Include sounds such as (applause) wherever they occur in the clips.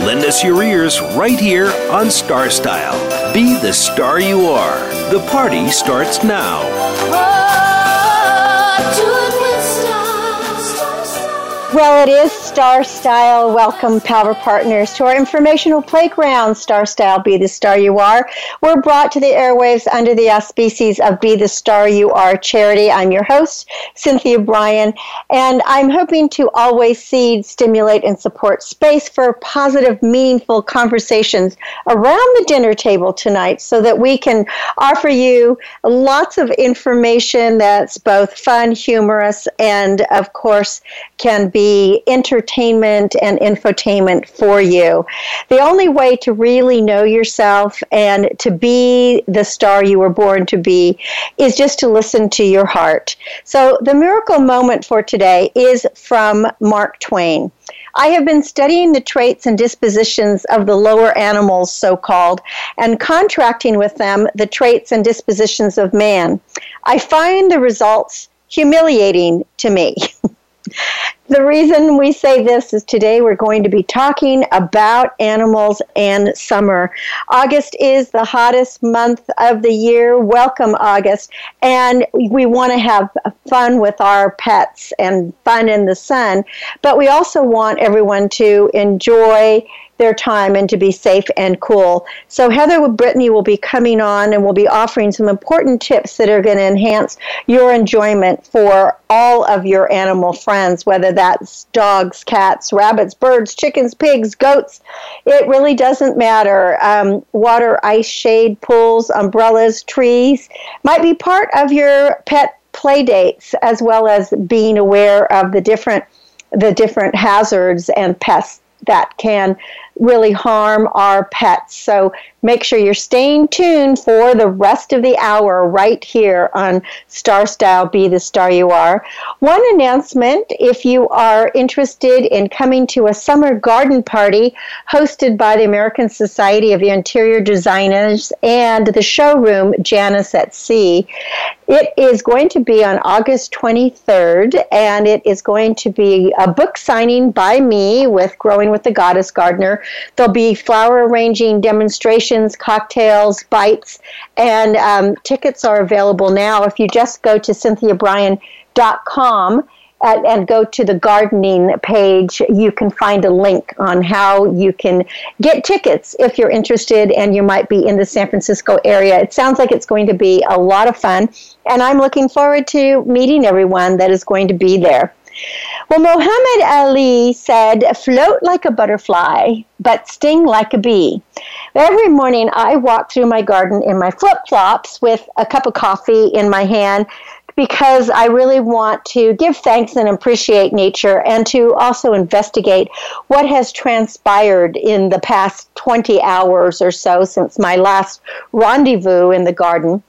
Lend us your ears right here on Star Style. Be the star you are. The party starts now. Well, it is Star Style. Welcome, Power Partners, to our informational playground, Star Style Be the Star You Are. We're brought to the airwaves under the auspices of Be the Star You Are charity. I'm your host, Cynthia Bryan, and I'm hoping to always seed, stimulate, and support space for positive, meaningful conversations around the dinner table tonight so that we can offer you lots of information that's both fun, humorous, and, of course, can be be entertainment and infotainment for you. The only way to really know yourself and to be the star you were born to be is just to listen to your heart. So, the miracle moment for today is from Mark Twain. I have been studying the traits and dispositions of the lower animals, so called, and contracting with them the traits and dispositions of man. I find the results humiliating to me. (laughs) The reason we say this is today we're going to be talking about animals and summer. August is the hottest month of the year. Welcome, August. And we want to have fun with our pets and fun in the sun, but we also want everyone to enjoy their time and to be safe and cool. So Heather with Brittany will be coming on and will be offering some important tips that are going to enhance your enjoyment for all of your animal friends, whether that's dogs, cats, rabbits, birds, chickens, pigs, goats. It really doesn't matter. Um, water, ice, shade, pools, umbrellas, trees might be part of your pet play dates as well as being aware of the different the different hazards and pests that can really harm our pets. So make sure you're staying tuned for the rest of the hour right here on Star Style Be the Star You Are. One announcement if you are interested in coming to a summer garden party hosted by the American Society of Interior Designers and the showroom Janice at Sea, it is going to be on August 23rd and it is going to be a book signing by me with Growing with the Goddess Gardener. There'll be flower arranging demonstrations cocktails, bites, and um, tickets are available now. If you just go to cynthiabryan.com and, and go to the gardening page, you can find a link on how you can get tickets if you're interested and you might be in the San Francisco area. It sounds like it's going to be a lot of fun, and I'm looking forward to meeting everyone that is going to be there. Well, Muhammad Ali said, float like a butterfly, but sting like a bee. Every morning I walk through my garden in my flip flops with a cup of coffee in my hand because I really want to give thanks and appreciate nature and to also investigate what has transpired in the past 20 hours or so since my last rendezvous in the garden.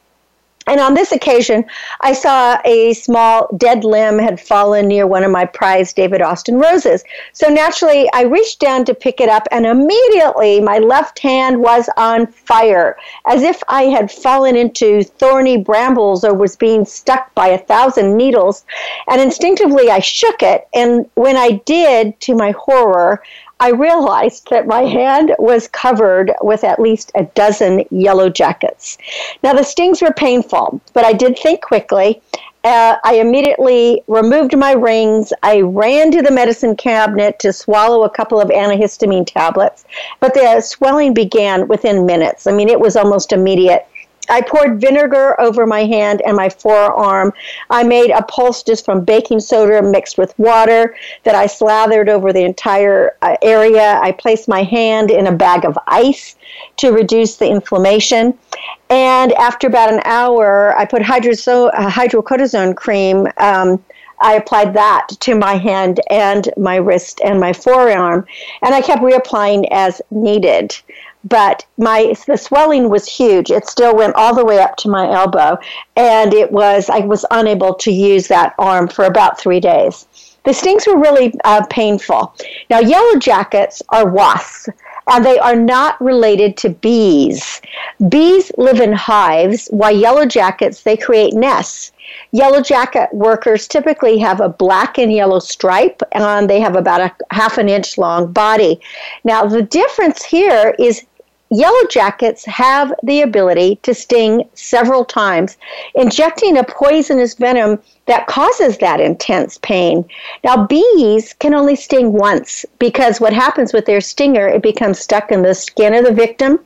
And on this occasion, I saw a small dead limb had fallen near one of my prized David Austin roses. So naturally, I reached down to pick it up, and immediately my left hand was on fire, as if I had fallen into thorny brambles or was being stuck by a thousand needles. And instinctively, I shook it. And when I did, to my horror, I realized that my hand was covered with at least a dozen yellow jackets. Now, the stings were painful, but I did think quickly. Uh, I immediately removed my rings. I ran to the medicine cabinet to swallow a couple of antihistamine tablets, but the swelling began within minutes. I mean, it was almost immediate. I poured vinegar over my hand and my forearm. I made a poultice from baking soda mixed with water that I slathered over the entire uh, area. I placed my hand in a bag of ice to reduce the inflammation. And after about an hour, I put hydroso- uh, hydrocortisone cream um, I applied that to my hand and my wrist and my forearm, and I kept reapplying as needed. But my the swelling was huge. It still went all the way up to my elbow, and it was I was unable to use that arm for about three days. The stings were really uh, painful. Now, yellow jackets are wasps and they are not related to bees. Bees live in hives, while yellow jackets, they create nests. Yellow jacket workers typically have a black and yellow stripe, and they have about a half an inch long body. Now, the difference here is Yellow jackets have the ability to sting several times, injecting a poisonous venom that causes that intense pain. Now, bees can only sting once because what happens with their stinger, it becomes stuck in the skin of the victim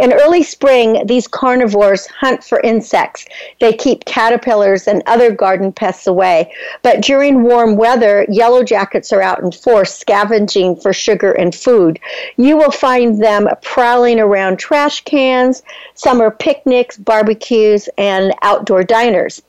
in early spring, these carnivores hunt for insects. They keep caterpillars and other garden pests away. But during warm weather, yellow jackets are out in force scavenging for sugar and food. You will find them prowling around trash cans, summer picnics, barbecues, and outdoor diners.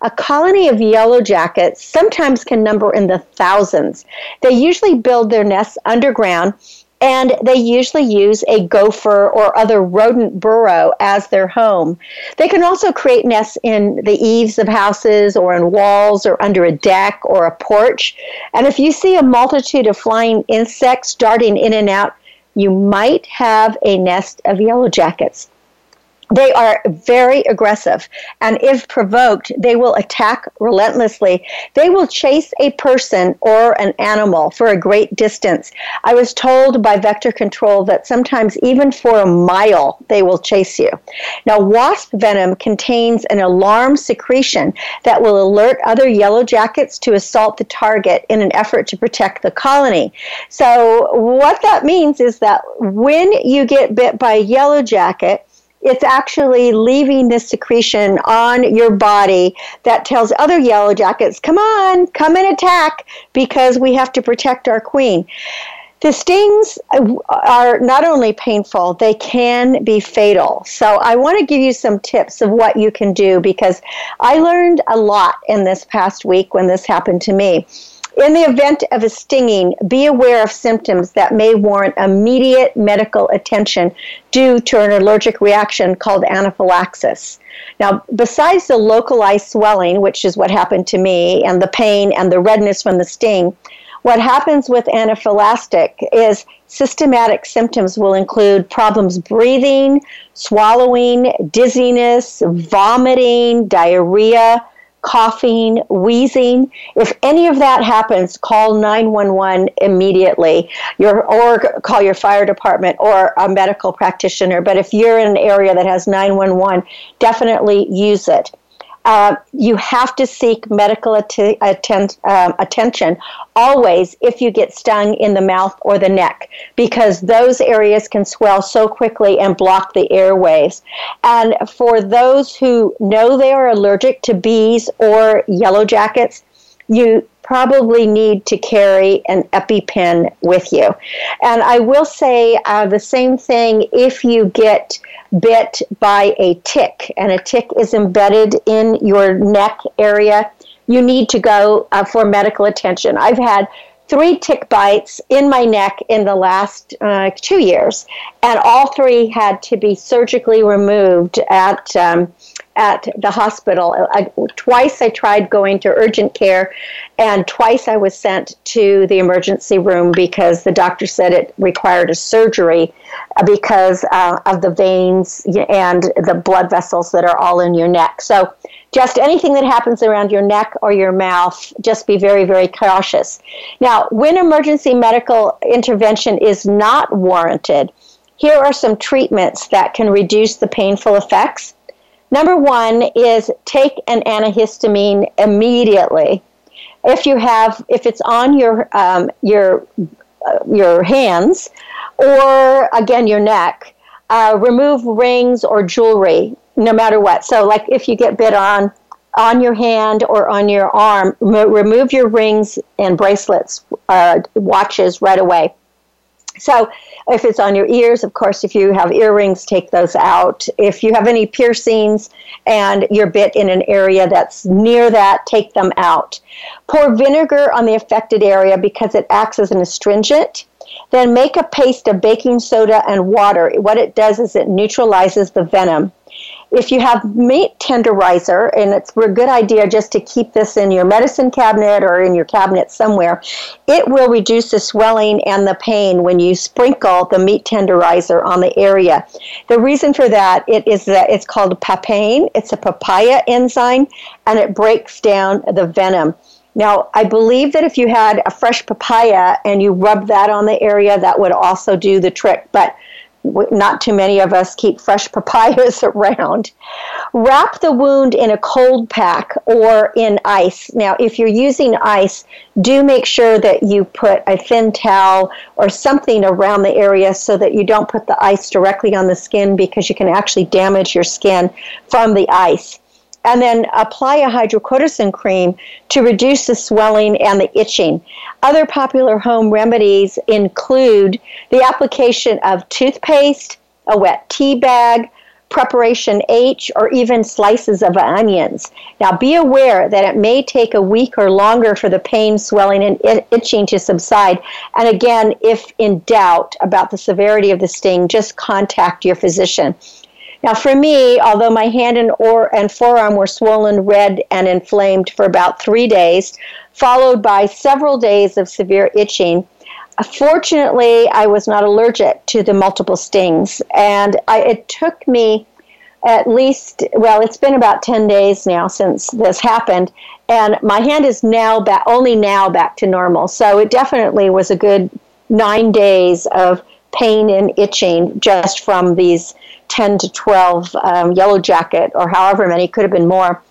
A colony of yellow jackets sometimes can number in the thousands. They usually build their nests underground and they usually use a gopher or other rodent burrow as their home. They can also create nests in the eaves of houses or in walls or under a deck or a porch. And if you see a multitude of flying insects darting in and out, you might have a nest of yellow jackets. They are very aggressive, and if provoked, they will attack relentlessly. They will chase a person or an animal for a great distance. I was told by vector control that sometimes even for a mile they will chase you. Now, wasp venom contains an alarm secretion that will alert other yellow jackets to assault the target in an effort to protect the colony. So, what that means is that when you get bit by a yellow jacket, it's actually leaving this secretion on your body that tells other yellow jackets, come on, come and attack because we have to protect our queen. The stings uh, are not only painful, they can be fatal. So, I want to give you some tips of what you can do because I learned a lot in this past week when this happened to me. In the event of a stinging, be aware of symptoms that may warrant immediate medical attention due to an allergic reaction called anaphylaxis. Now, besides the localized swelling, which is what happened to me, and the pain and the redness from the sting, what happens with anaphylactic is systematic symptoms will include problems breathing, swallowing, dizziness, vomiting, diarrhea, coughing, wheezing. If any of that happens, call 911 immediately. Your, or call your fire department or a medical practitioner. But if you're in an area that has 911, definitely use it. Uh, you have to seek medical att- atten- um, attention always if you get stung in the mouth or the neck because those areas can swell so quickly and block the airways. And for those who know they are allergic to bees or yellow jackets, you probably need to carry an EpiPen with you. And I will say uh, the same thing if you get bit by a tick and a tick is embedded in your neck area, you need to go uh, for medical attention. I've had three tick bites in my neck in the last uh, two years, and all three had to be surgically removed at um, at the hospital. I, twice I tried going to urgent care, and twice I was sent to the emergency room because the doctor said it required a surgery uh, because uh, of the veins and the blood vessels that are all in your neck. So, just anything that happens around your neck or your mouth, just be very, very cautious. Now, when emergency medical intervention is not warranted, here are some treatments that can reduce the painful effects Number one is take an antihistamine immediately. If you have, if it's on your um, your uh, your hands, or again your neck, uh, remove rings or jewelry, no matter what. So, like if you get bit on on your hand or on your arm, remove your rings and bracelets, uh, watches right away. So, if it's on your ears, of course, if you have earrings, take those out. If you have any piercings and you're bit in an area that's near that, take them out. Pour vinegar on the affected area because it acts as an astringent. Then make a paste of baking soda and water. What it does is it neutralizes the venom. If you have meat tenderizer, and it's a good idea just to keep this in your medicine cabinet or in your cabinet somewhere, it will reduce the swelling and the pain when you sprinkle the meat tenderizer on the area. The reason for that it is that it's called papain. It's a papaya enzyme, and it breaks down the venom. Now, I believe that if you had a fresh papaya and you rub that on the area, that would also do the trick. But not too many of us keep fresh (laughs) papayas around. Wrap the wound in a cold pack or in ice. Now, if you're using ice, do make sure that you put a thin towel or something around the area so that you don't put the ice directly on the skin because you can actually damage your skin from the ice and then apply a hydrocortisone cream to reduce the swelling and the itching. Other popular home remedies include the application of toothpaste, a wet tea bag, preparation H, or even slices of onions. Now, be aware that it may take a week or longer for the pain, swelling, and itching to subside. And again, if in doubt about the severity of the sting, just contact your physician. Now, for me, although my hand and, or, and forearm were swollen, red, and inflamed for about three days, followed by several days of severe itching, uh, fortunately, I was not allergic to the multiple stings. And I, it took me at least, well, it's been about 10 days now since this happened. And my hand is now back, only now back to normal. So it definitely was a good nine days of pain and itching just from these 10 to 12 um, yellow jacket or however many, could have been more.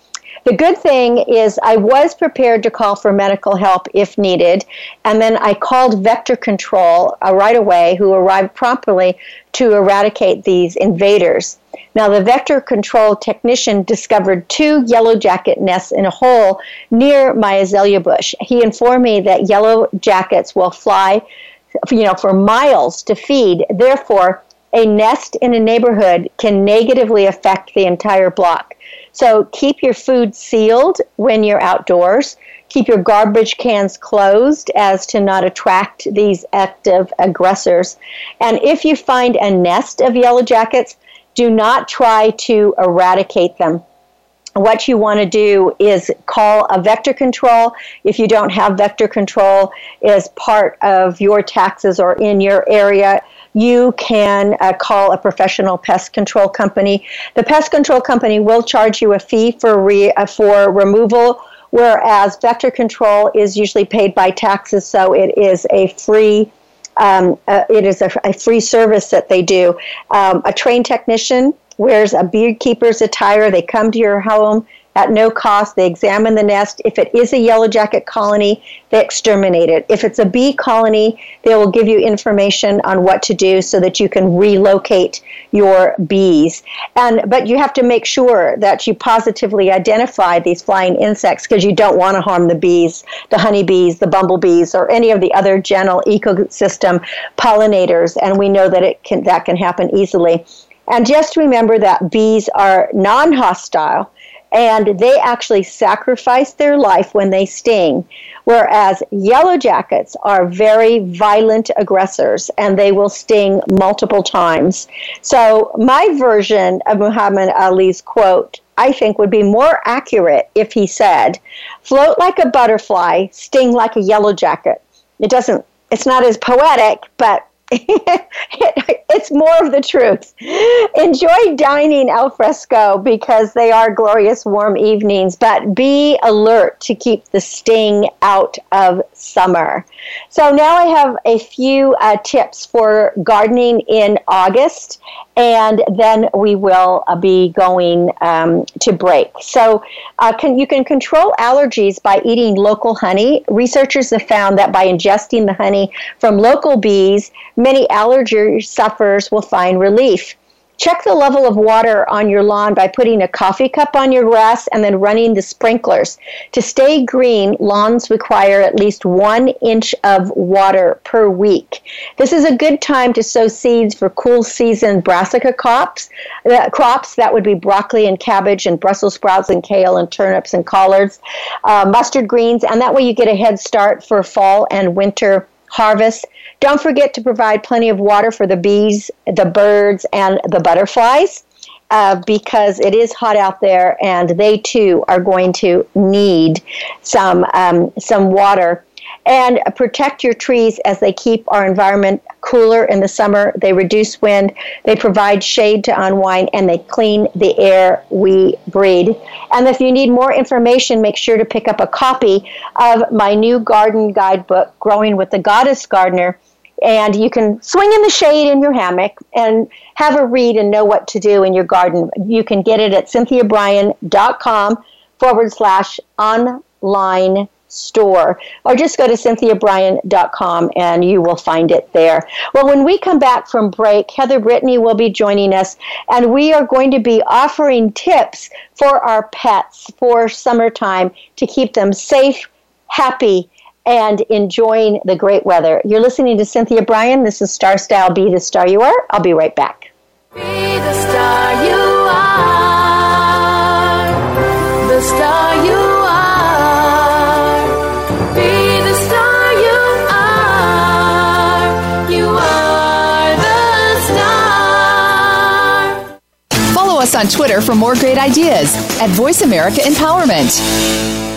The good thing is, I was prepared to call for medical help if needed, and then I called Vector Control uh, right away, who arrived promptly to eradicate these invaders. Now, the Vector Control technician discovered two yellow jacket nests in a hole near my azalea bush. He informed me that yellow jackets will fly, you know, for miles to feed. Therefore, a nest in a neighborhood can negatively affect the entire block. So keep your food sealed when you're outdoors. Keep your garbage cans closed as to not attract these active aggressors. And if you find a nest of yellow jackets, do not try to eradicate them what you want to do is call a vector control. If you don't have vector control as part of your taxes or in your area, you can uh, call a professional pest control company. The pest control company will charge you a fee for re, uh, for removal, whereas vector control is usually paid by taxes, so it is a free. Um, uh, it is a, a, free service that they do. Um, a trained technician wears a beekeeper's attire. They come to your home at no cost. They examine the nest. If it is a yellow jacket colony, they exterminate it. If it's a bee colony, they will give you information on what to do so that you can relocate your bees. And but you have to make sure that you positively identify these flying insects because you don't want to harm the bees, the honeybees, the bumblebees, or any of the other general ecosystem pollinators. And we know that it can that can happen easily. And just remember that bees are non hostile and they actually sacrifice their life when they sting. Whereas yellow jackets are very violent aggressors and they will sting multiple times. So, my version of Muhammad Ali's quote, I think, would be more accurate if he said, Float like a butterfly, sting like a yellow jacket. It doesn't, it's not as poetic, but (laughs) it's more of the truth. Enjoy dining al fresco because they are glorious warm evenings, but be alert to keep the sting out of summer. So now I have a few uh, tips for gardening in August, and then we will uh, be going um, to break. So uh, can, you can control allergies by eating local honey. Researchers have found that by ingesting the honey from local bees, many allergy sufferers will find relief. check the level of water on your lawn by putting a coffee cup on your grass and then running the sprinklers. To stay green, lawns require at least one inch of water per week. This is a good time to sow seeds for cool season brassica crops. Uh, crops that would be broccoli and cabbage and Brussels sprouts and kale and turnips and collards, uh, mustard greens, and that way you get a head start for fall and winter harvest. Don't forget to provide plenty of water for the bees, the birds, and the butterflies. Uh, because it is hot out there, and they too are going to need some um, some water and protect your trees as they keep our environment cooler in the summer. They reduce wind, they provide shade to unwind, and they clean the air we breathe. And if you need more information, make sure to pick up a copy of my new garden guidebook, Growing with the Goddess Gardener. And you can swing in the shade in your hammock and have a read and know what to do in your garden. You can get it at cynthiabryan.com forward slash online store or just go to cynthiabryan.com and you will find it there. Well, when we come back from break, Heather Brittany will be joining us and we are going to be offering tips for our pets for summertime to keep them safe, happy, and enjoying the great weather. You're listening to Cynthia Bryan. This is Star Style Be the Star You Are. I'll be right back. Be the star you are. The star you are. Be the star you are. You are the star. Follow us on Twitter for more great ideas at Voice America Empowerment.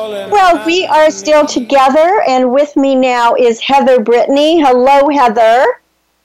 Well, uh, we are still together, and with me now is Heather Brittany. Hello, Heather.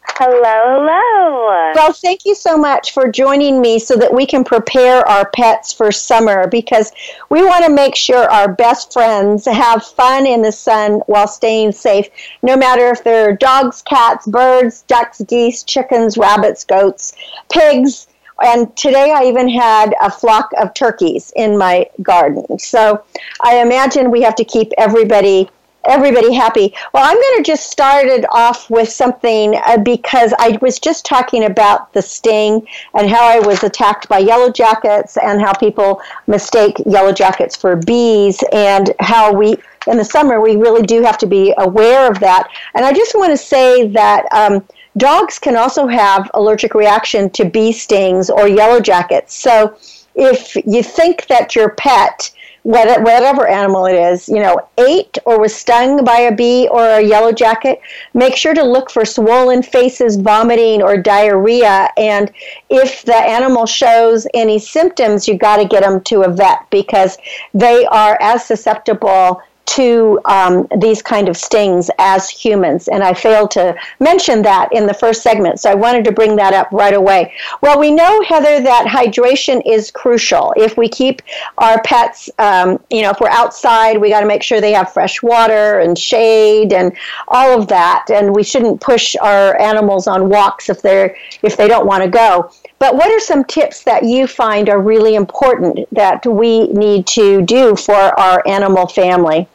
Hello, hello. Well, thank you so much for joining me so that we can prepare our pets for summer because we want to make sure our best friends have fun in the sun while staying safe, no matter if they're dogs, cats, birds, ducks, geese, chickens, rabbits, goats, pigs. And today I even had a flock of turkeys in my garden. So I imagine we have to keep everybody everybody happy. Well, I'm going to just start it off with something uh, because I was just talking about the sting and how I was attacked by yellow jackets and how people mistake yellow jackets for bees and how we in the summer we really do have to be aware of that. And I just want to say that um, dogs can also have allergic reaction to bee stings or yellow jackets. So if you think that your pet whatever animal it is, you know, ate or was stung by a bee or a yellow jacket, make sure to look for swollen faces, vomiting, or diarrhea. And if the animal shows any symptoms, you got to get them to a vet because they are as susceptible to um, these kind of stings as humans. And I failed to mention that in the first segment, so I wanted to bring that up right away. Well, we know, Heather, that hydration is crucial. If we keep our pets, um, you know, if we're outside, we got to make sure they have fresh water and shade and all of that. And we shouldn't push our animals on walks if they're if they don't want to go. But what are some tips that you find are really important that we need to do for our animal family?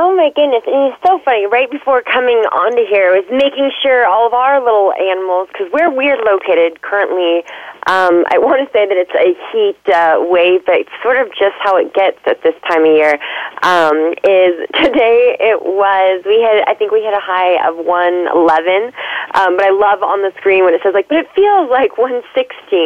Oh my goodness, and it's so funny. Right before coming onto here, was making sure all of our little animals, because where we're located currently, um, I (laughs) want to say that it's a heat uh, wave, but it's sort of just how it gets at this time of year. Um, is (laughs) today it was we had I think we had a high of 111, um, but I love on the screen when it says like, but it feels like 116.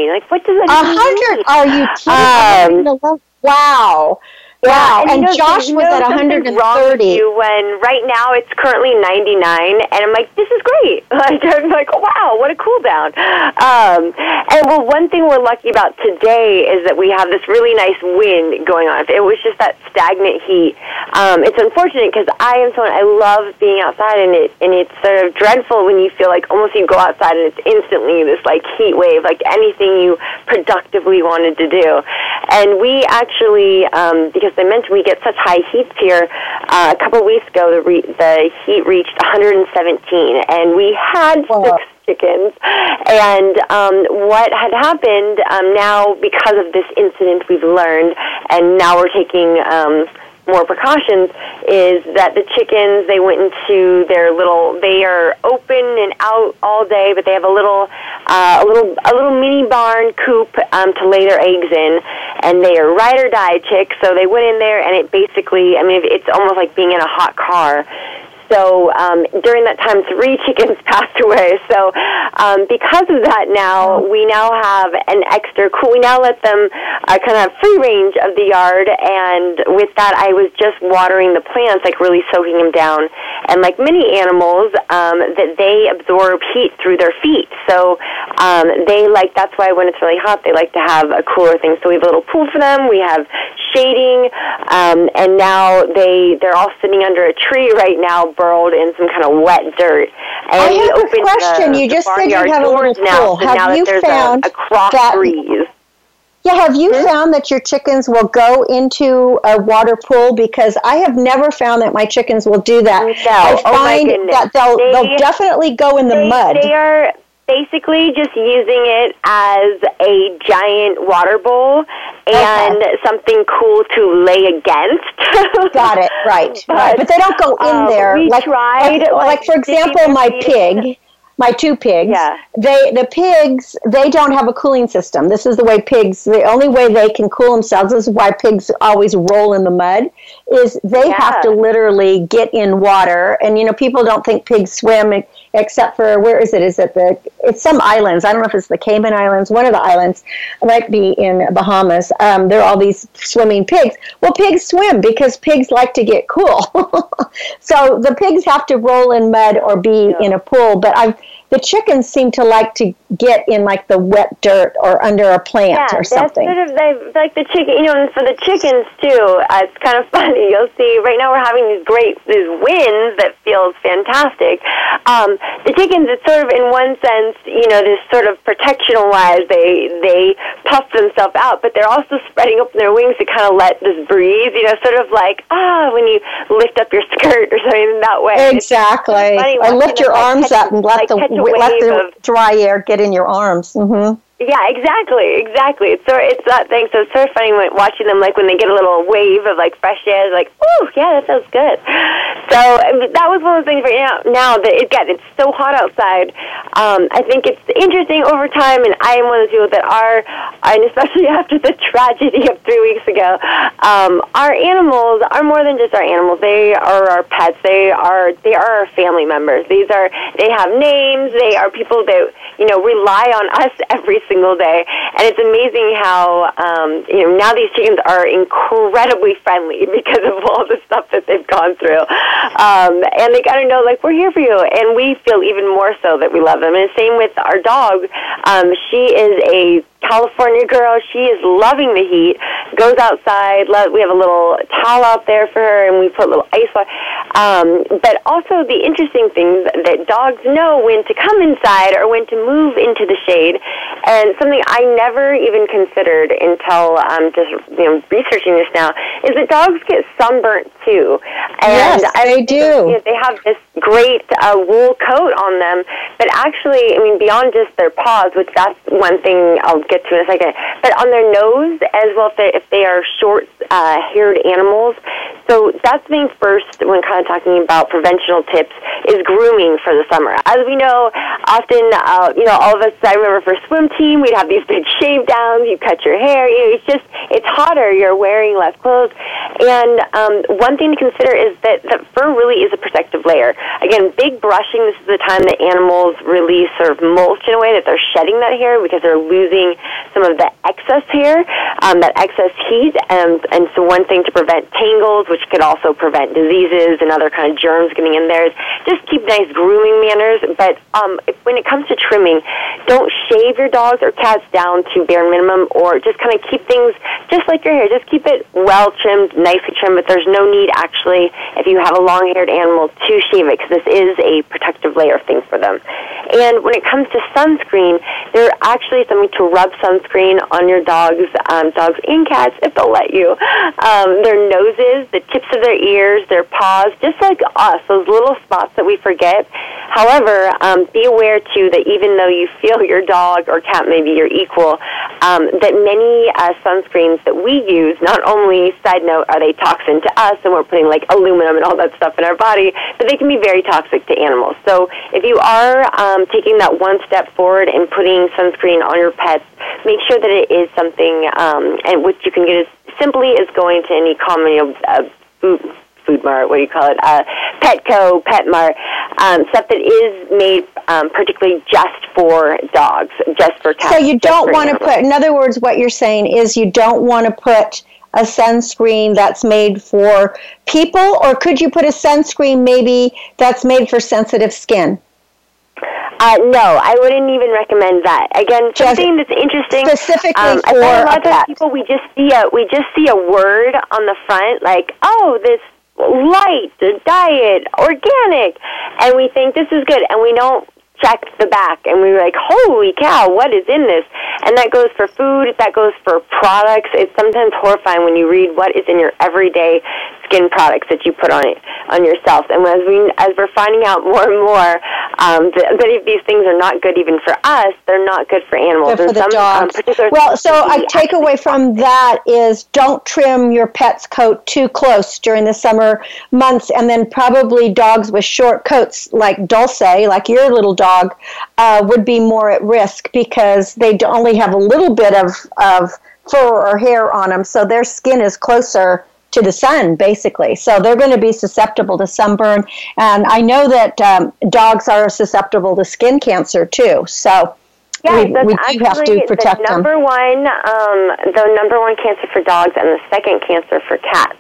Like what does that mean? 100? Are you kidding? Um, (laughs) wow. Wow, and, and know, Josh was at 130. You when right now it's currently 99, and I'm like, this is great. (laughs) Like I'm like, wow, what a cool down. Um, and well, one thing we're lucky about today is that we have this really nice wind going on. If it was just that stagnant heat, um, it's unfortunate because I am someone I love being outside, and it and it's sort of dreadful when you feel like almost you go outside and it's instantly this like heat wave, like anything you productively wanted to do. And we actually, um, because as I mentioned, we get such high heats here. Uh, a couple of weeks ago, the, re- the heat reached 117, and we had wow. six chickens. And um, what had happened um, now, because of this incident, we've learned, and now we're taking. Um, more precautions is that the chickens they went into their little they are open and out all day but they have a little uh, a little a little mini barn coop um, to lay their eggs in. And they are ride or die chicks so they went in there and it basically I mean it's almost like being in a hot car so um, during that time, three (laughs) chickens passed away. So um, because of that, now we now have an extra. We now let them uh, kind of have free range of the yard, and with that, I was just watering the plants, like really soaking them down. And like many animals, um, that they absorb heat through their feet. So um, they like that's why when it's really hot, they like to have a cooler thing. So we have a little pool for them. We have shading, um, and now they they're all sitting under a tree right now burrowed in some kind of wet dirt. And I have a question. The, you just said you have a little pool. Now, so have you found a, a cross that, breeze. Yeah, have you hmm? found that your chickens will go into a water pool? Because I have never found that my chickens will do that. No. I oh find that they'll they, they'll definitely go in the they, mud. They are basically just using it as a giant water bowl and okay. something cool to lay against. (laughs) Got it. Right. (laughs) But, right. But they don't go in um, there. We like, tried. Like, like, like for example, my pig my two pigs yeah. they the pigs they don't have a cooling system this is the way pigs the only way they can cool themselves this is why pigs always roll in the mud is they yeah. have to literally get in water. And you know people don't think pigs swim except for where is it? Is it the it's some islands. I don't know if it's the cayman islands one of the islands. Might be in bahamas. Um, there are all these swimming pigs. Well pigs swim because pigs like to get cool. (laughs) So the pigs have to roll in mud or be yeah. in a pool. But i've the chickens seem to like to get in like the wet dirt or under a plant yeah, or something. That's sort of they, like the chicken, you know, and for the chickens too. Uh, it's kind of (laughs) funny. You'll see right now we're having these great these winds that feels fantastic. Um, the chickens, it's sort of in one sense, you know, this sort of protectional wise, they they puff themselves out, but they're also spreading open their wings to kind of let this breeze, you know, sort of like ah when you lift up your (laughs) skirt or something that way. Exactly. Or lift your arms catch, up and let like the let the of, dry air get in your arms. Mm-hmm. Yeah, exactly, exactly. It's sort, it's that thing. So it's sort of funny when, watching them, like when they get a little wave of like fresh air, like, oh yeah, that feels good. So I mean, that was one of the things right now. Now that again, it's so hot outside. Um, I think it's interesting over time, and I am one of the people that are, and especially (laughs) after the tragedy of three weeks ago, um, our animals are more than just our animals. They are our pets. They are they are our family members. These are they have names. They are people that you know rely on us (laughs) every single day. And it's amazing how um, you know now these chickens are incredibly friendly (laughs) because of all the stuff that they've gone through. Um, and they got to know like we're here for you, and we feel even more so that we love them. And same with our dog. Um, she is a California girl. She is loving the heat. Goes outside. We have a little towel out there for her, and we put a little ice water. Um, but also the interesting thing that dogs know when to come inside or when to move into the shade, and something I never even considered until um, just you know researching this now is that dogs get sunburnt too. And yes, they do. You know, they have this great uh, wool coat on them, but actually, I mean, beyond just their paws, which that's one thing I'll get to in a second, but on their nose as well if they, if they are short-haired uh, animals. So that's being first when kind of talking about preventional tips is grooming for the summer. As we know, often, uh, you know, all of us, I remember for swim team, we'd have these big shave downs, you cut your hair, you know, it's just, it's hotter, you're wearing less clothes. And um, one thing to consider is that, that fur really is a protective layer. Again, big brushing, this is the time that animals release sort of mulch in a way that they're shedding that hair because they're losing some of the excess hair, um, that excess heat. And, and so one thing to prevent tangles, which could also prevent diseases and other kind of germs getting in there, is just keep nice grooming manners. But um, if, when it comes to trimming, don't shave your dogs or cats down to bare minimum or just kind of keep things just like your hair. Just keep it well trimmed, nicely trimmed, but there's no need actually, if you have a long-haired animal, to shave it because this is a protective layer thing for them. And when it comes to sunscreen, there are actually something to rub sunscreen on your dogs, um, dogs and cats, if they'll let you. Um, their noses, the tips of their ears, their paws, just like us, those little spots that we forget. However, um, be aware too that even though you feel your dog or cat may be your equal, um, that many uh, sunscreens that we use, not only, side note, are they toxin to us and we're putting like aluminum and all that stuff in our body, but they can be very toxic to animals. So if you are um, taking that one step forward and putting sunscreen on your pets, make sure that it is something um, and which you can get as simply as going to any common uh, food, mart, what do you call it, uh, Petco, Pet Mart, um, stuff that is made um, particularly just for dogs, just for cats. So you don't want to put, in other words, what you're saying is you don't want to put a sunscreen that's made for people, or could you put a sunscreen maybe that's made for sensitive skin? Uh, no, I wouldn't even recommend that. Again, something that's interesting. Specifically um, for a lot of people, we just see a we just see a word on the front, like oh, this light, diet, organic, and we think this is good, and we don't check the back and we were like, holy cow, what is in this? And that goes for food, that goes for products. It's sometimes horrifying when you read what is in your everyday skin products that you put on it on yourself. And as we as we're finding out more and more um, that, that if these things are not good even for us, they're not good for animals. Good for the some, um, dogs. Um, well, so a (laughs) takeaway from that is don't trim your pet's coat too close during the summer months, and then probably dogs with short coats like Dulce, like your little dog, uh, would be more at risk because they only have a little bit of of fur or hair on them, so their skin is closer to the sun, basically. So they're going to be susceptible to sunburn. And I know that um, dogs are susceptible to skin cancer too. So yeah, we, we do have to protect the number them. one, um, the number one cancer for dogs, and the second cancer for cats.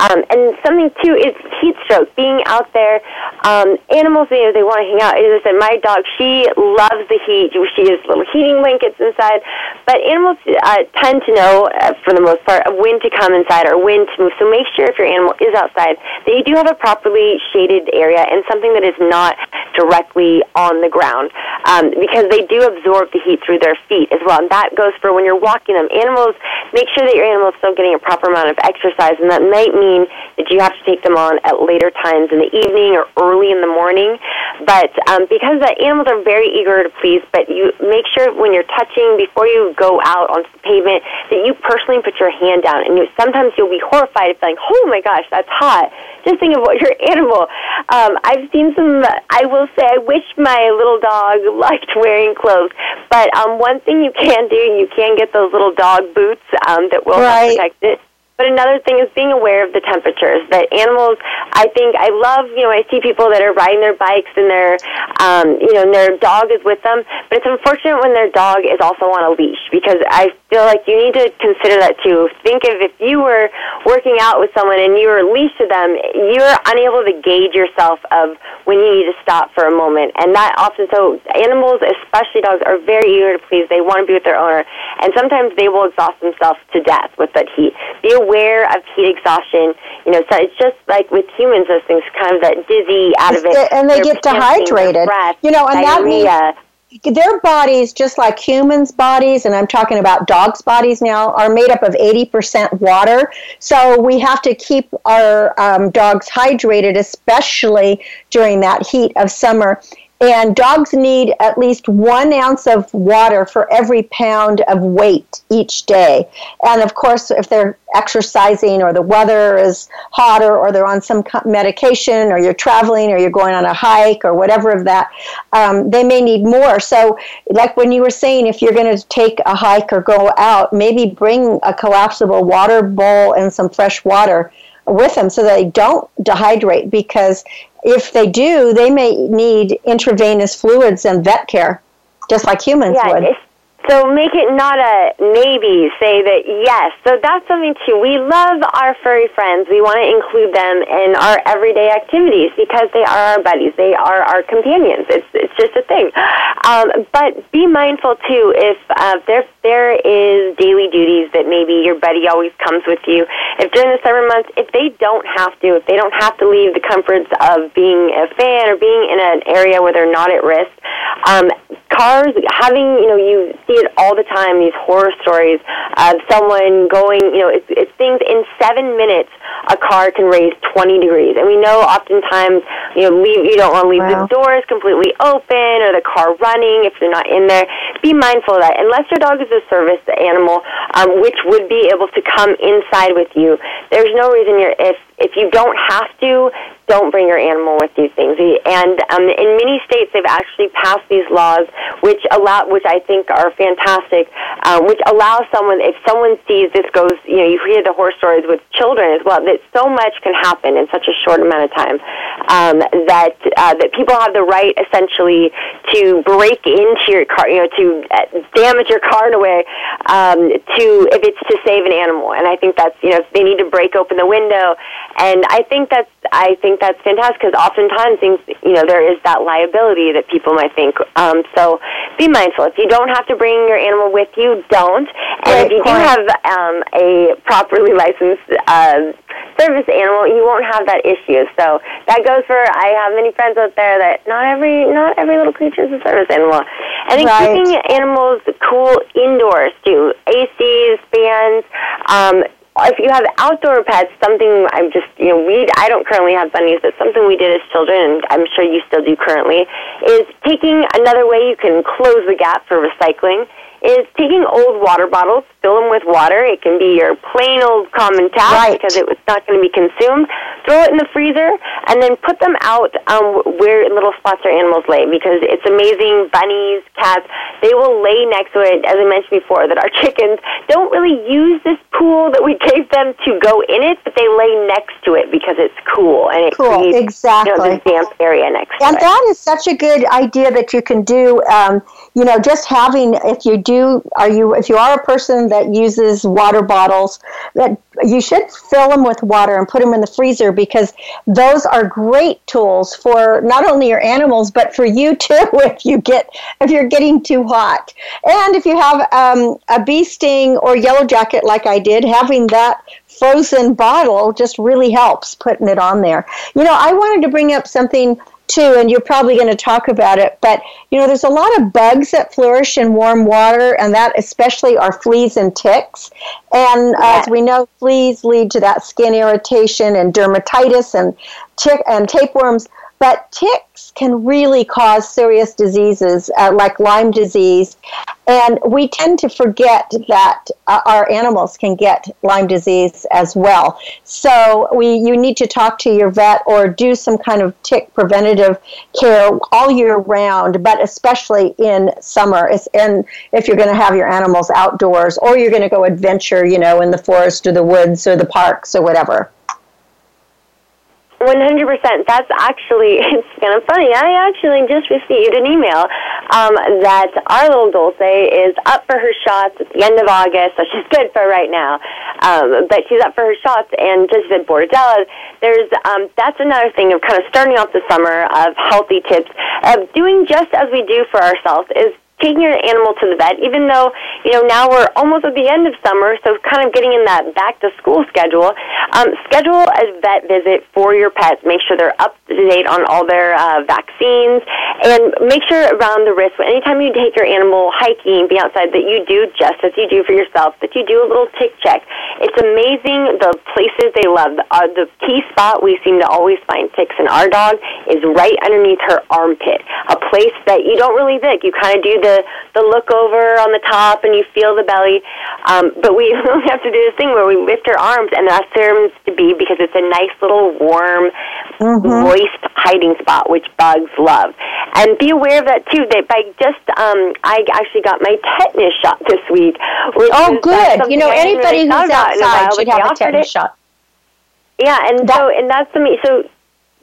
Um, and something too is heat stroke. Being out there, um, animals you they want to hang out. As I said, my dog she loves the heat. She has little heating blankets inside. But animals uh, tend to know, uh, for the most part, when to come inside or when to move. So make sure if your animal is outside that you do have a properly shaded area and something that is not directly on the ground, um, because they do absorb the heat through their feet as well. And that goes for when you're walking them. Animals, make sure that your animal is still getting a proper amount of exercise, and that might mean that you have to take them on at later times in the evening or early in the morning. But um, because the animals are very eager to please, but you make sure when you're touching before you go out onto the pavement that you personally put your hand down. And you, sometimes you'll be horrified at like, oh my gosh, that's hot. Just think of what your (laughs) animal. Um, I've seen some. I will say, I wish my little dog liked wearing clothes. But um, one thing you can do, you can get those little dog boots um, that will right. protect it But another thing is being aware of the temperatures. That animals, I think, I love, you know, I see people that are riding their bikes and their, um, you know, and their dog is with them. But it's unfortunate when their dog is also on a leash because I feel like you need to consider that too. Think of if you were working out with someone and you were leashed to them, you're unable to gauge yourself of when you need to stop for a moment. And that often, so animals, especially dogs, are very eager to please. They want to be with their owner. And sometimes they will exhaust themselves to death with that heat. Be aware of heat exhaustion. You know, so it's just like with humans, those things kind of that dizzy out of it, and they get dehydrated. Breath, you know, and diarrhea. that means their bodies, just like humans' bodies, and I'm talking about dogs' bodies now, are made up of 80% water. So we have to keep our um, dogs hydrated, especially during that heat of summer. And dogs need at least one ounce of water for every pound of weight each day. And of course, if they're exercising or the weather is hotter or they're on some medication or you're traveling or you're going on a hike or whatever of that, um, they may need more. So, like when you were saying, if you're going to take a hike or go out, maybe bring a collapsible water bowl and some fresh water with them so they don't dehydrate because if they do, they may need intravenous fluids and vet care, just like humans yeah, would. So make it not a maybe, say that yes. So that's something too. We love our furry friends. We want to include them in our everyday activities because they are our buddies. They are our companions. It's, it's just a thing. Um, but be mindful too if uh, there, there is daily duties that maybe your buddy always comes with you. If during the summer months, if they don't have to, if they don't have to leave the comforts of being a fan or being in an area where they're not at risk, um, cars, having, you know, you see it all the time, these horror stories of someone going, you know, it's, it's things in seven minutes a car can raise 20 degrees. And we know oftentimes, you know, leave, you don't want to leave Wow. the doors completely open or the car running if you're not in there. Be mindful of that. Unless your dog is a service animal, um, which would be able to come inside with you, there's no reason you're, if, if you don't have to, don't bring your animal with these things. And um, in many states, they've actually passed these laws, which allow, which I think are fantastic, uh, which allow someone, if someone sees this goes, you know, you hear the horror stories with children as well. That so much can happen in such a short amount of time um, that uh, that people have the right essentially to break into your car, you know, to uh, damage your car in a way, um, to if it's to save an animal. And I think that's you know they need to break open the window, and I think that's I think that's fantastic because oftentimes things you know there is that liability that people might think. Um, so be mindful. If you don't have to bring your animal with you, don't. And if you do have um, a properly licensed uh, service animal, you won't have that issue. So that goes for. I have many friends out there that not every not every little creature is a service animal. Think Right. keeping animals cool indoors too. ACs, fans. Um, if you have outdoor pets, something I'm just you know we I don't currently have bunnies, but something we did as children, and I'm sure you still do currently, is taking another way you can close the gap for recycling. Is taking old water bottles, fill them with water. It can be your plain old common tap Right. because it was not going to be consumed. Throw it in the freezer and then put them out um, where little spots or animals lay because it's amazing. Bunnies, cats, they will lay next to it. As I mentioned before, that our (laughs) chickens don't really use this pool that we gave them to go in it, but they lay next to it because it's cool and it Cool, creates exactly. you know, this damp area next And to it. that is such a good idea that you can do. Um, you know, just having if you do, are you if you are a person that uses water bottles, that you should fill them with water and put them in the freezer because those are great tools for not only your animals but for you (laughs) too. If you get if you're getting too hot, and if you have um, a bee sting or yellow jacket like I did, having that frozen bottle just really helps putting it on there. You know, I wanted to bring up something too, and you're probably going to talk about it, but you know, there's a lot of bugs that flourish in warm water, and that especially are fleas and ticks. And uh, as we know, fleas lead to that skin irritation and dermatitis and tick and tapeworms. But ticks can really cause serious diseases uh, like Lyme disease. And we tend to forget that uh, our animals can get Lyme disease as well. So we, you need to talk to your vet or do some kind of tick preventative care all year round, but especially in summer. It's, and if you're going to have your animals outdoors or you're going to go adventure, you know, in the forest or the woods or the parks or whatever. 100%. That's actually, (laughs) it's kind of funny. I actually just received an email um, that our little Dulce is up for her shots at the end of August, so she's (laughs) good for right now. Um, but she's up for her shots, and just said Bordetella. There's, um, that's another thing of kind of starting off the summer of healthy tips of doing just as we do for ourselves is taking your animal to the vet, even though, you know, now we're almost at the end of summer, so kind of getting in that back to school schedule, um, schedule a vet visit for your pets. Make sure they're up to date on all their uh, vaccines, and make sure around the wrist, anytime you take your animal hiking, be outside, that you do just as you do for yourself, that you do a little tick check. It's amazing the places they love. Uh, the key spot we seem to always find ticks in our dog is right underneath her armpit, a place that you don't really think. You kind of do the the look over on the top and you feel the belly. Um, but we (laughs) have to do this thing where we lift our arms, and that seems to be because it's a nice little warm, mm-hmm. moist hiding spot, which bugs love. And be aware of that too. That by just um, I actually got my tetanus shot this week. oh, good. You know, anybody who's outside should have a tetanus it. shot. Yeah, and that, so and that's the me. So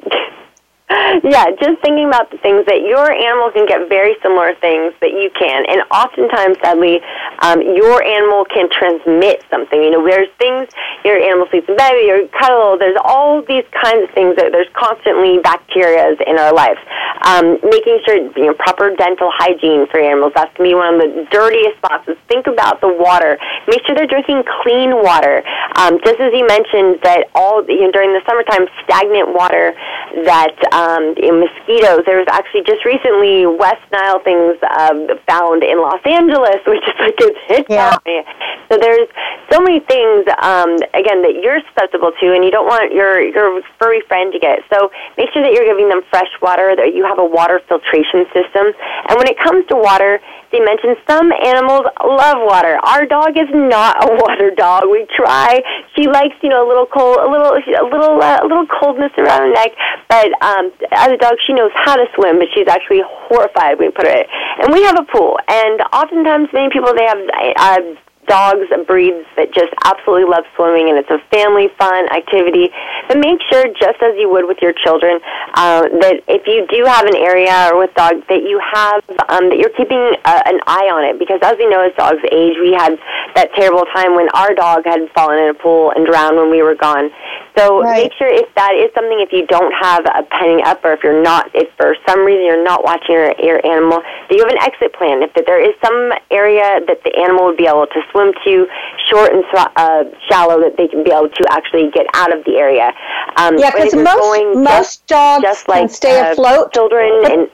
(laughs) (laughs) yeah, just thinking about the things that your animal can get very similar things that you can, and oftentimes, sadly, um, your animal can transmit something. You know, there's things your animal sleeps in bed, your cuddle. There's all these kinds of things. That there's constantly bacteria in our lives. Um, making sure you know proper dental hygiene for animals. That's to be one of the dirtiest spots. Is think about the water. Make sure they're drinking clean water. Um, just as you mentioned that all you know, during the summertime, stagnant water that um, in mosquitoes. There was actually just recently West Nile things um, found in Los Angeles, (laughs) which is like it's hit yeah. me. So there's so many things um, again that you're susceptible to, and you don't want your your furry friend to get. So make sure that you're giving them fresh water. That you have a water filtration system. And when it comes to water, they mentioned some animals love water. Our dog is not a (laughs) water dog. We try. She likes, you know, a little cold, a little, a little, uh, a little coldness around the neck. But um, as a dog, she knows how to swim, but she's actually horrified when we put her. And we have a pool, and oftentimes many people they have. Uh, dogs breeds that just absolutely love swimming and it's a family fun activity but make sure just as you would with your children uh, that if you do have an area or with dogs that you have um, that you're keeping uh, an eye on it because as we know as dogs age we had that terrible time when our dog had fallen in a pool and drowned when we were gone so right. make sure if that is something if you don't have a penning up or if you're not if for some reason you're not watching your, your animal that you have an exit plan if that there is some area that the animal would be able to swim to short and uh, shallow that they can be able to actually get out of the area. Um, yeah, because most most just, dogs just like, can stay uh, afloat. Children and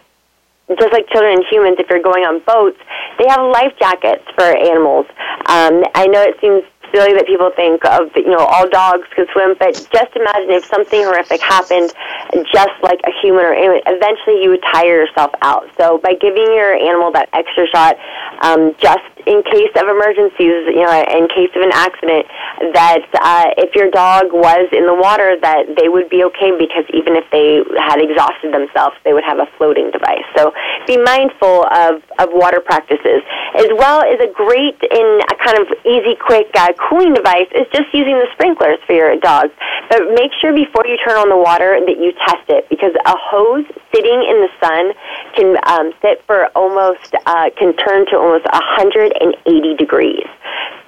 just like children and humans, if you're going on boats, they have life jackets for animals. Um, I know it seems silly that people think of you know all dogs can swim, but just imagine if something horrific happened, just like a human or animal, eventually you would tire yourself out. So by giving your animal that extra shot, um, just in case of emergencies, you know, in case of an accident, that uh, if your dog was in the water, that they would be okay because even if they had exhausted themselves, they would have a floating device. So be mindful of, of water practices. As well as a great and a kind of easy, quick uh, cooling device is just using the sprinklers for your dogs. But make sure before you turn on the water that you test it because a hose sitting in the sun can um, sit for almost, uh, can turn to almost 180 degrees.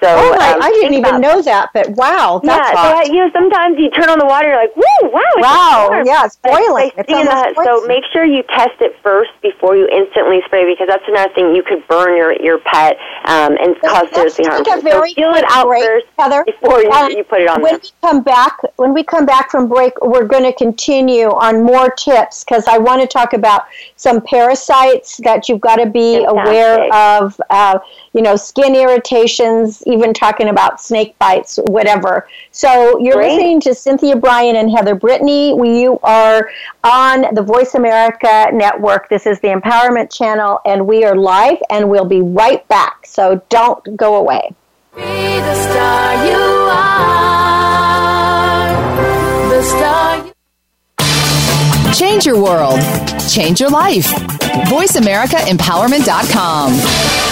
So oh my, um, I didn't even know that, but wow, that's yeah, hot. So, you know, sometimes you turn on the water, you're like, woo, wow, wow, yeah, it's boiling. It's the, so make sure you test it first before you instantly spray, because that's another thing you could burn your your pet um, and cause seriously harm. So feel it out break, first Heather. before you, um, you put it on. When we come back, when we come back from break, we're going to continue on more tips because I want to talk about some parasites that you've got to be Fantastic. aware of. Uh, you know, skin irritations, even talking about snake bites, whatever. So you're Great. listening to Cynthia Brian and Heather Brittany. We, you are on the Voice America Network. This is the Empowerment Channel, and we are live, and we'll be right back. So don't go away. Be the star you are. The star you- Change your world. Change your life. VoiceAmericaEmpowerment.com.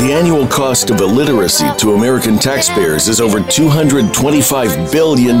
The annual cost of illiteracy to American taxpayers is over $225 billion.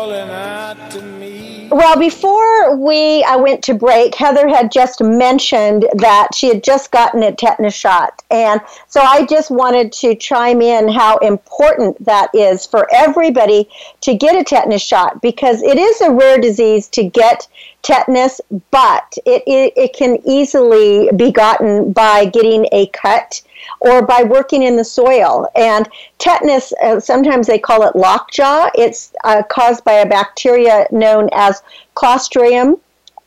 Well, before we uh, went to break, Heather had just mentioned that she had just gotten a tetanus shot. And so I just wanted to chime in how important that is for everybody to get a tetanus shot because it is a rare disease to get tetanus, but it, it, it can easily be gotten by getting a cut or by working in the soil. And tetanus, uh, sometimes they call it lockjaw. It's uh, caused by a bacteria known as Clostridium.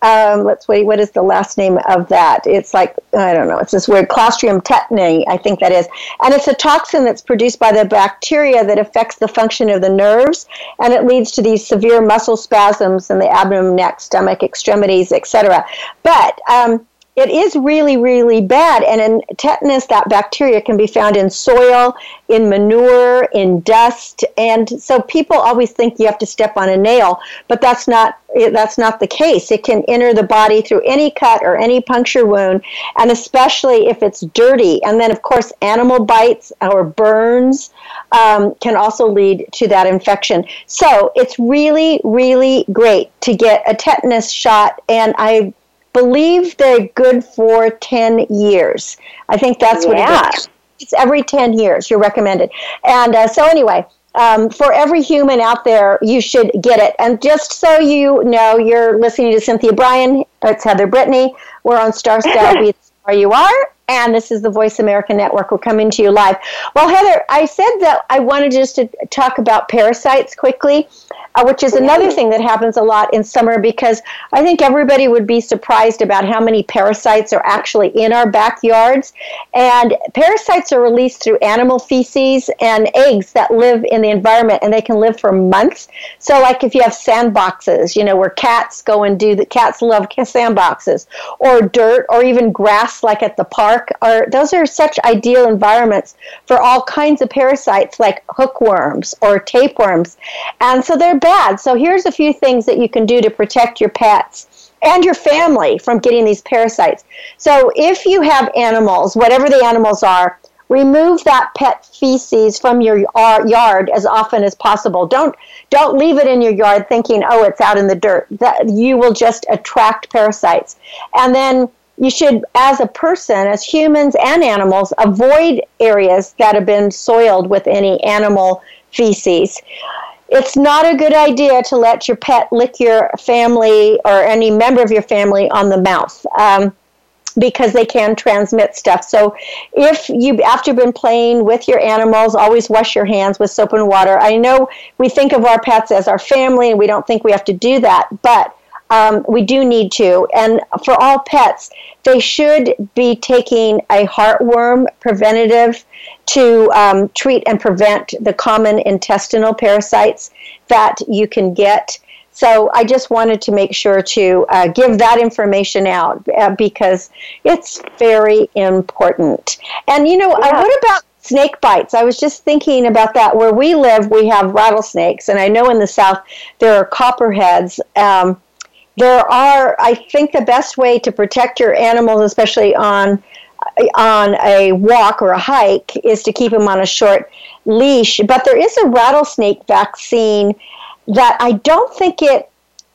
Um, let's wait. What is the last name of that? It's like I don't know. It's this weird Clostridium tetani, I think that is, and it's a toxin that's produced by the bacteria that affects the function of the nerves, and it leads to these severe muscle spasms in the abdomen, neck, stomach, extremities, etc. But um, it is really, really bad. And in tetanus, that bacteria can be found in soil, in manure, in dust. And so people always think you have to step on a nail, but that's not that's not the case. It can enter the body through any cut or any puncture wound, and especially if it's dirty. And then, of course, animal bites or burns um, can also lead to that infection. So it's really, really great to get a tetanus shot. And I believe they're good for 10 years. I think that's what yeah. it is. It's every 10 years you're recommended. And uh, so, anyway, um, for every human out there, you should get it. And just so you know, you're listening to Cynthia Brian. It's Heather Brittany. We're on Star Style. (laughs) Be Where You Are. And this is the Voice America Network. We're coming to you live. Well, Heather, I said that I wanted just to talk about parasites quickly uh, which is another thing that happens a lot in summer because I think everybody would be surprised about how many parasites are actually in our backyards. And parasites are released through animal feces and eggs that live in the environment and they can live for months. So, like if you have sandboxes, you know, where cats go and do the cats love sandboxes, or dirt, or even grass, like at the park, are those are such ideal environments for all kinds of parasites like hookworms or tapeworms. And so they're bad. So here's a few things that you can do to protect your pets and your family from getting these parasites. So if you have animals, whatever the animals are, remove that pet feces from your yard as often as possible. Don't don't leave it in your yard thinking, "Oh, it's out in the dirt." That you will just attract parasites. And then you should as a person, as humans and animals, avoid areas that have been soiled with any animal feces it's not a good idea to let your pet lick your family or any member of your family on the mouth. Um, because they can transmit stuff. So, if you after you've been playing with your animals, always wash your hands with soap and water. I know we think of our pets as our family, and we don't think we have to do that, but um, we do need to. And for all pets, they should be taking a heartworm preventative to um, treat and prevent the common intestinal parasites that you can get. So I just wanted to make sure to uh, give that information out uh, because it's very important. And you know, yeah. uh, what about snake bites? I was just thinking about that. Where we live, we have rattlesnakes, and I know in the south there are copperheads. Um, there are, I think, the best way to protect your animals, especially on on a walk or a hike, is to keep them on a short leash. But there is a rattlesnake vaccine that I don't think it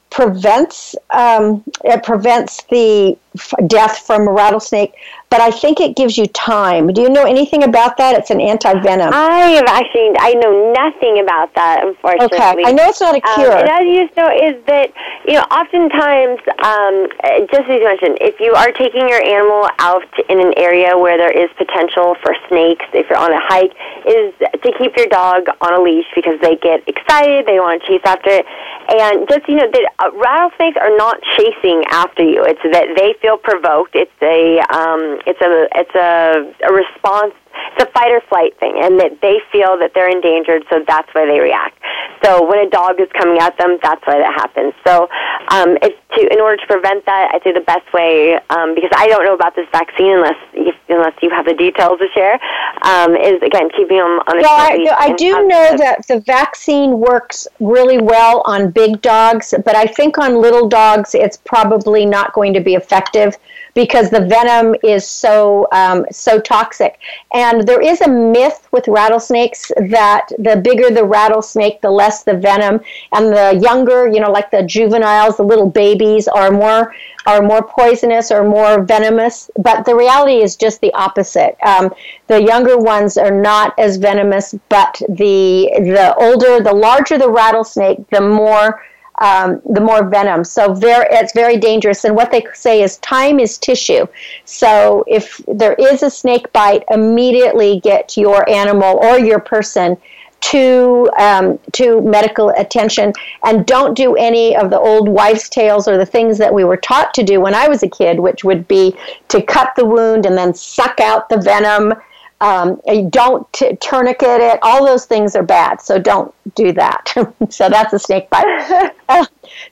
prevents um, it prevents the death from a rattlesnake, but I think it gives you time. Do you know anything about that? It's an anti venom. I have actually I know nothing about that, unfortunately. Okay, I know it's not a um, cure. Um, and as you know, is that you know oftentimes, um, just as you mentioned, if you are taking your animal out in an area where there is potential for snakes, if you're on a hike, is to keep your dog on a leash because they get excited, they want to chase after it, and just you know that uh, rattlesnakes are not chasing after you. It's that they feel provoked. It's a um, it's a it's a, a response. It's a fight or flight thing, and that they feel that they're endangered, so that's why they react. So when a dog is coming at them, that's why that happens. So um, it's to in order to prevent that, I'd say the best way um, because I don't know about this vaccine unless you, unless you have the details to share um, is again keeping them on a. Well, I, I do know that the vaccine works really well on big dogs, but I think on little dogs it's probably not going to be effective because the venom is so um, so toxic. And there is a myth with rattlesnakes that the bigger the rattlesnake, the less the venom, and the younger, you know, like the juveniles, the little babies, are more are more poisonous or more venomous. But the reality is just the opposite. Um, the younger ones are not as venomous, but the the older, the larger the rattlesnake, the more um, the more venom. So very, it's very dangerous. And what they say is time is tissue. So if there is a snake bite, immediately get your animal or your person to um, to medical attention and don't do any of the old wives' tales or the things that we were taught to do when I was a kid, which would be to cut the wound and then suck out the venom um, don't t- tourniquet it. All those things are bad, so don't do that. (laughs) so that's a snake bite. (laughs) uh,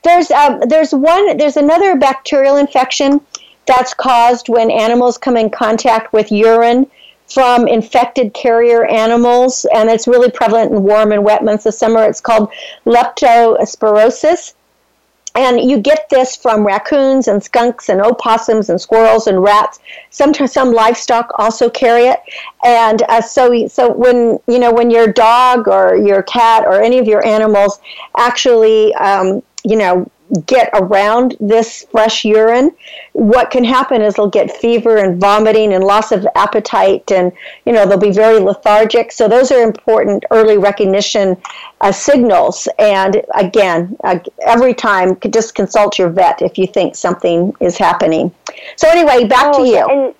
there's um, there's one there's another bacterial infection that's caused when animals come in contact with urine from infected carrier animals, and it's really prevalent in warm and wet months of summer. It's called leptospirosis. And you get this from raccoons and skunks and opossums and squirrels and rats. Sometimes some livestock also carry it. And uh, so, so when you know when your dog or your cat or any of your animals actually, um, you know, get around this fresh urine, what can happen is they'll get fever and vomiting and loss of appetite, and you know they'll be very lethargic. So those are important early recognition uh, signals. And again, uh, every time, just consult your vet if you think something is happening. So anyway, back oh, to you. And-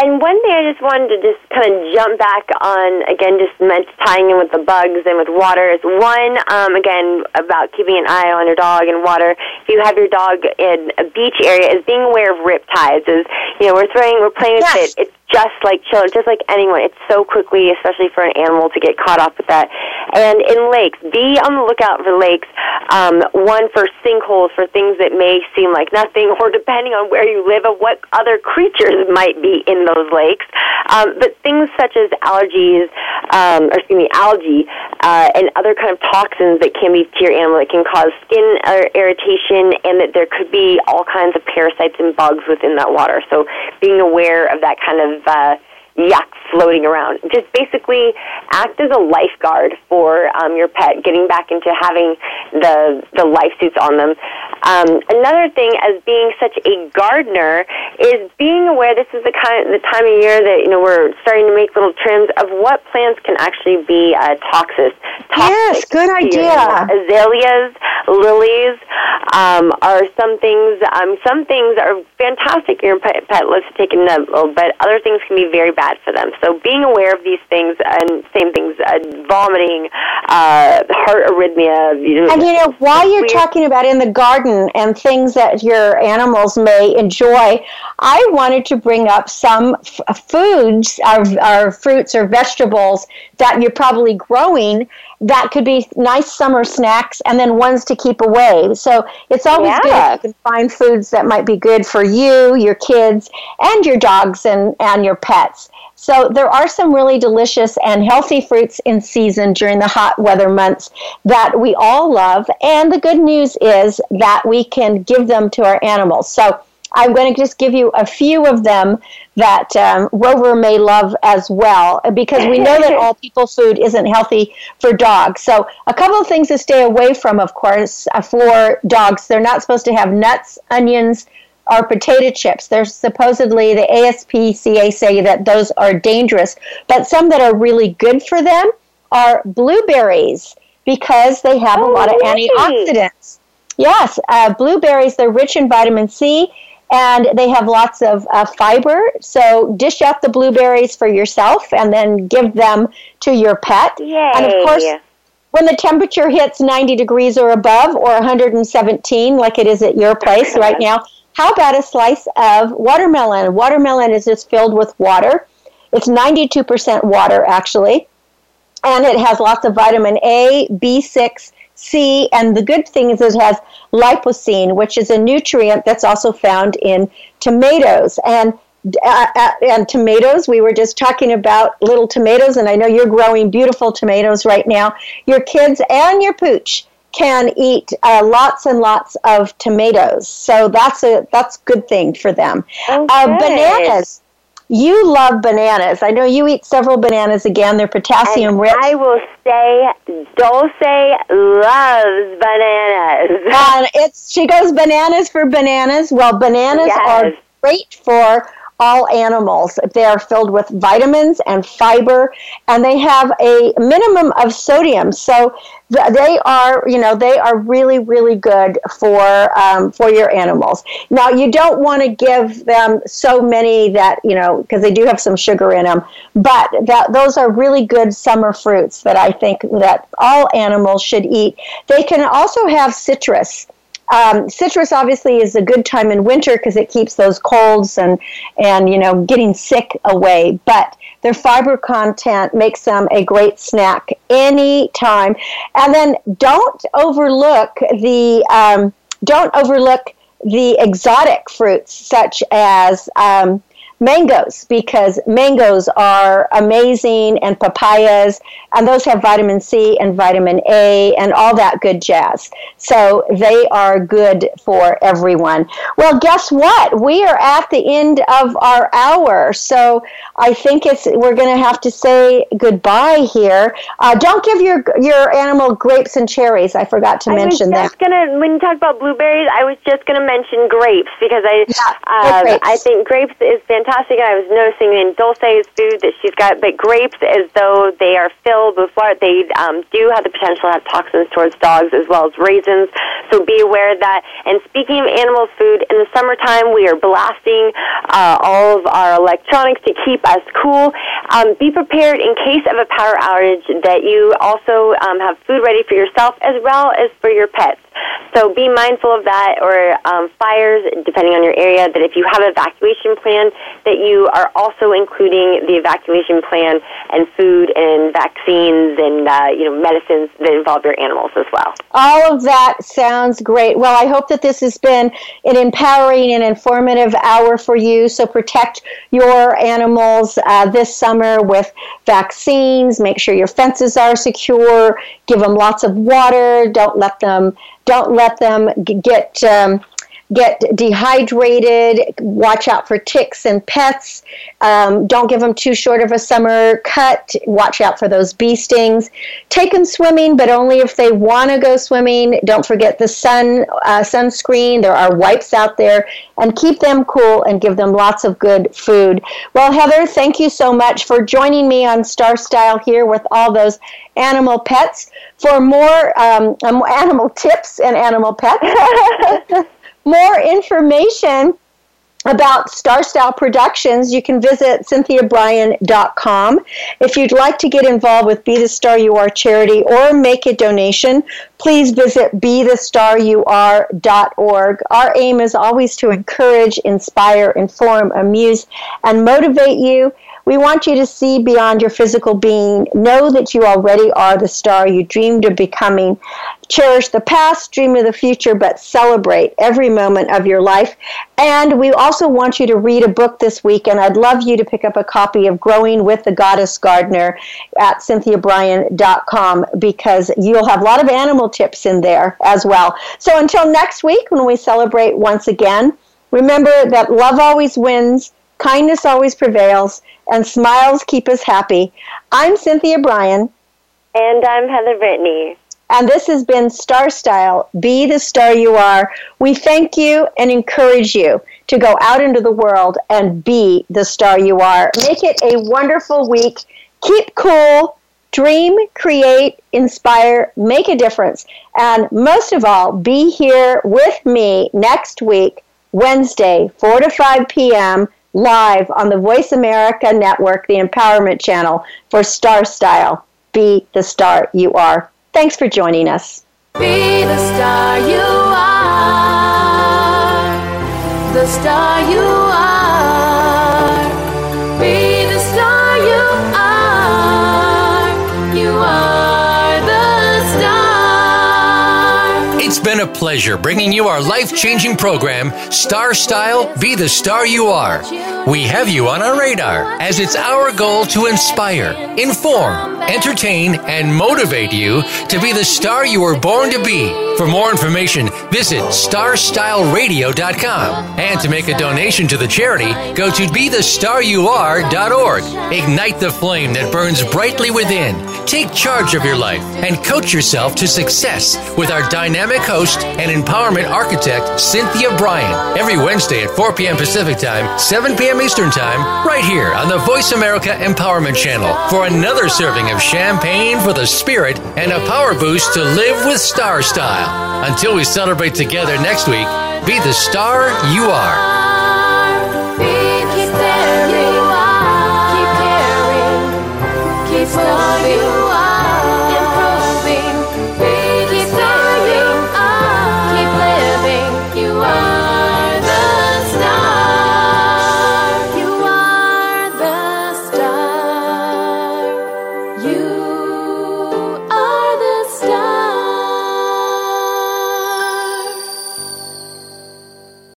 and one thing I just wanted to just kind of jump back on again, just meant tying in with the bugs and with water is one um, again about keeping an eye on your dog and water. If you have your dog in a beach area, is being aware of rip tides. Is you know we're throwing, we're playing with yes. it. It's just like children, just like anyone. It's so quickly, especially for an animal, to get caught up with that. And in lakes, be on the lookout for lakes. Um, one for sinkholes, for things that may seem like nothing, or depending on where you live, of what other creatures might be in those lakes. Um, but things such as allergies, um, or excuse me, algae, uh, and other kind of toxins that can be to your animal that can cause skin irritation, and that there could be all kinds of parasites and bugs within that water. So being aware of that kind of uh, yuck floating around. Just basically act as a lifeguard for um, your pet, getting back into having the the life suits on them. Um, another thing, as being such a gardener, is being aware. This is the kind the time of year that you know we're starting to make little trims of what plants can actually be uh, toxic. Yes, good idea. Azaleas, lilies um, are some things. Um, some things are fantastic. Your pet, pet lives to take a little, but other things can be very bad for them. So being aware of these things and same things, uh, vomiting, uh, heart arrhythmia. You know, and you know, while you're talking about in the garden and things that your animals may enjoy, I wanted to bring up some f- foods, or, or fruits or vegetables that you're probably growing that could be nice summer snacks and then ones to keep away. So it's always yeah. good if you can find foods that might be good for you, your kids, and your dogs and, and your pets. So there are some really delicious and healthy fruits in season during the hot weather months that we all love. And the good news is that we can give them to our animals. So I'm going to just give you a few of them that um, Rover may love as well, because we know that all people food isn't healthy for dogs. So, a couple of things to stay away from, of course, uh, for dogs. They're not supposed to have nuts, onions, or potato chips. There's supposedly the ASPCA say that those are dangerous, but some that are really good for them are blueberries because they have oh, a lot of really? antioxidants. Yes, uh, blueberries, they're rich in vitamin C and they have lots of uh, fiber. So dish out the blueberries for yourself and then give them to your pet. Yay. And of course, when the temperature hits 90 degrees or above or 117 like it is at your place right (laughs) now, how about a slice of watermelon? Watermelon is just filled with water. It's 92% water actually. And it has lots of vitamin A, B6, C, and the good thing is it has lipocene, which is a nutrient that's also found in tomatoes. And uh, uh, and tomatoes, we were just talking about little tomatoes, and I know you're growing beautiful tomatoes right now. Your kids and your pooch can eat uh, lots and lots of tomatoes, so that's a that's good thing for them. Okay. Uh, bananas, you love bananas. I know you eat several bananas again. They're potassium and rich. I will say Dulce loves bananas. And it's she goes bananas for bananas. Well, bananas yes. are great for all animals. They are filled with vitamins and fiber, and they have a minimum of sodium. So they are, you know, they are really, really good for um, for your animals. Now, you don't want to give them so many that you know because they do have some sugar in them, but that those are really good summer fruits that I think that all animals should eat. They can also have citrus. Um, citrus obviously is a good time in winter because it keeps those colds and and you know getting sick away. But their fiber content makes them a great snack anytime. And then don't overlook the um, don't overlook the exotic fruits such as um, mangoes because mangoes are amazing and papayas and those have vitamin C and vitamin A and all that good jazz. So they are good for everyone. Well, guess what? We are at the end of our hour. So I think it's we're going to have to say goodbye here. Uh, don't give your your animal grapes and cherries. I forgot to I mention was just that. Gonna, when you talk about blueberries, I was just going to mention grapes because I yeah, um, grapes. I think grapes is fantastic, and I was noticing in Dulce's food that she's got, but grapes as though they are filled with what they um, do have the potential to have toxins towards dogs as well as raisins. So be aware of that. And speaking of animal food, in the summertime we are blasting uh, all of our electronics to keep us cool. Um, be prepared in case of a power outage that you also um, have food ready for yourself as well as for your pets. So be mindful of that, or um, fires, depending on your area. That if you have an evacuation plan, that you are also including the evacuation plan and food and vaccines and uh, you know medicines that involve your animals as well. All of that sounds great. Well, I hope that this has been an empowering and informative hour for you. So protect your animals uh, this summer with vaccines. Make sure your fences are secure. Give them lots of water. Don't let them don't let them get um, get dehydrated. Watch out for ticks and pets. Um, don't give them too short of a summer cut. Watch out for those bee stings. Take them swimming, but only if they want to go swimming. Don't forget the sun uh, sunscreen. There are wipes out there, and keep them cool and give them lots of good food. Well, Heather, thank you so much for joining me on Star Style here with all those animal pets. For more um, um animal (laughs) tips and animal pets. (laughs) more information about Star Style Productions, you can visit cynthiabrian.com. If you'd like to get involved with Be the Star You Are charity or make a donation, please visit bethestaryouare.org. Our aim is always to encourage, inspire, inform, amuse, and motivate you we want you to see beyond your physical being. Know that you already are the star you dreamed of becoming. Cherish the past, dream of the future, but celebrate every moment of your life. And we also want you to read a book this week, and I'd love you to pick up a copy of Growing with the Goddess Gardener at cynthiabrian.com because you'll have a lot of animal tips in there as well. So until next week, when we celebrate once again, remember that love always wins, kindness always prevails and smiles keep us happy. I'm Cynthia Brian. And I'm Heather Brittany. And this has been Star Style Be the Star You Are. We thank you and encourage you to go out into the world and be the star you are. Make it a wonderful week. Keep cool. Dream, create, inspire, make a difference. And most of all, be here with me next week, Wednesday, 4 to 5 p.m live on the Voice America Network, the Empowerment Channel, for Star Style. Be the star you are. Thanks for joining us. Be the star you are. The star you are. Be the star you are. You are the star. It's been a pleasure bringing you our life changing program, Star Style Be the Star You Are. We have you on our radar as it's our goal to inspire, inform, entertain, and motivate you to be the star you were born to be. For more information, visit starstyleradio.com. And to make a donation to the charity, go to bethestaryouare.org. Ignite the flame that burns brightly within. Take charge of your life and coach yourself to success with our dynamic host and empowerment architect, Cynthia Brian, every Wednesday at 4 p.m. Pacific Time, 7 p.m. Eastern Time, right here on the Voice America Empowerment Channel for another serving of champagne for the spirit and a power boost to live with star style. Until we celebrate together next week, be the star you are.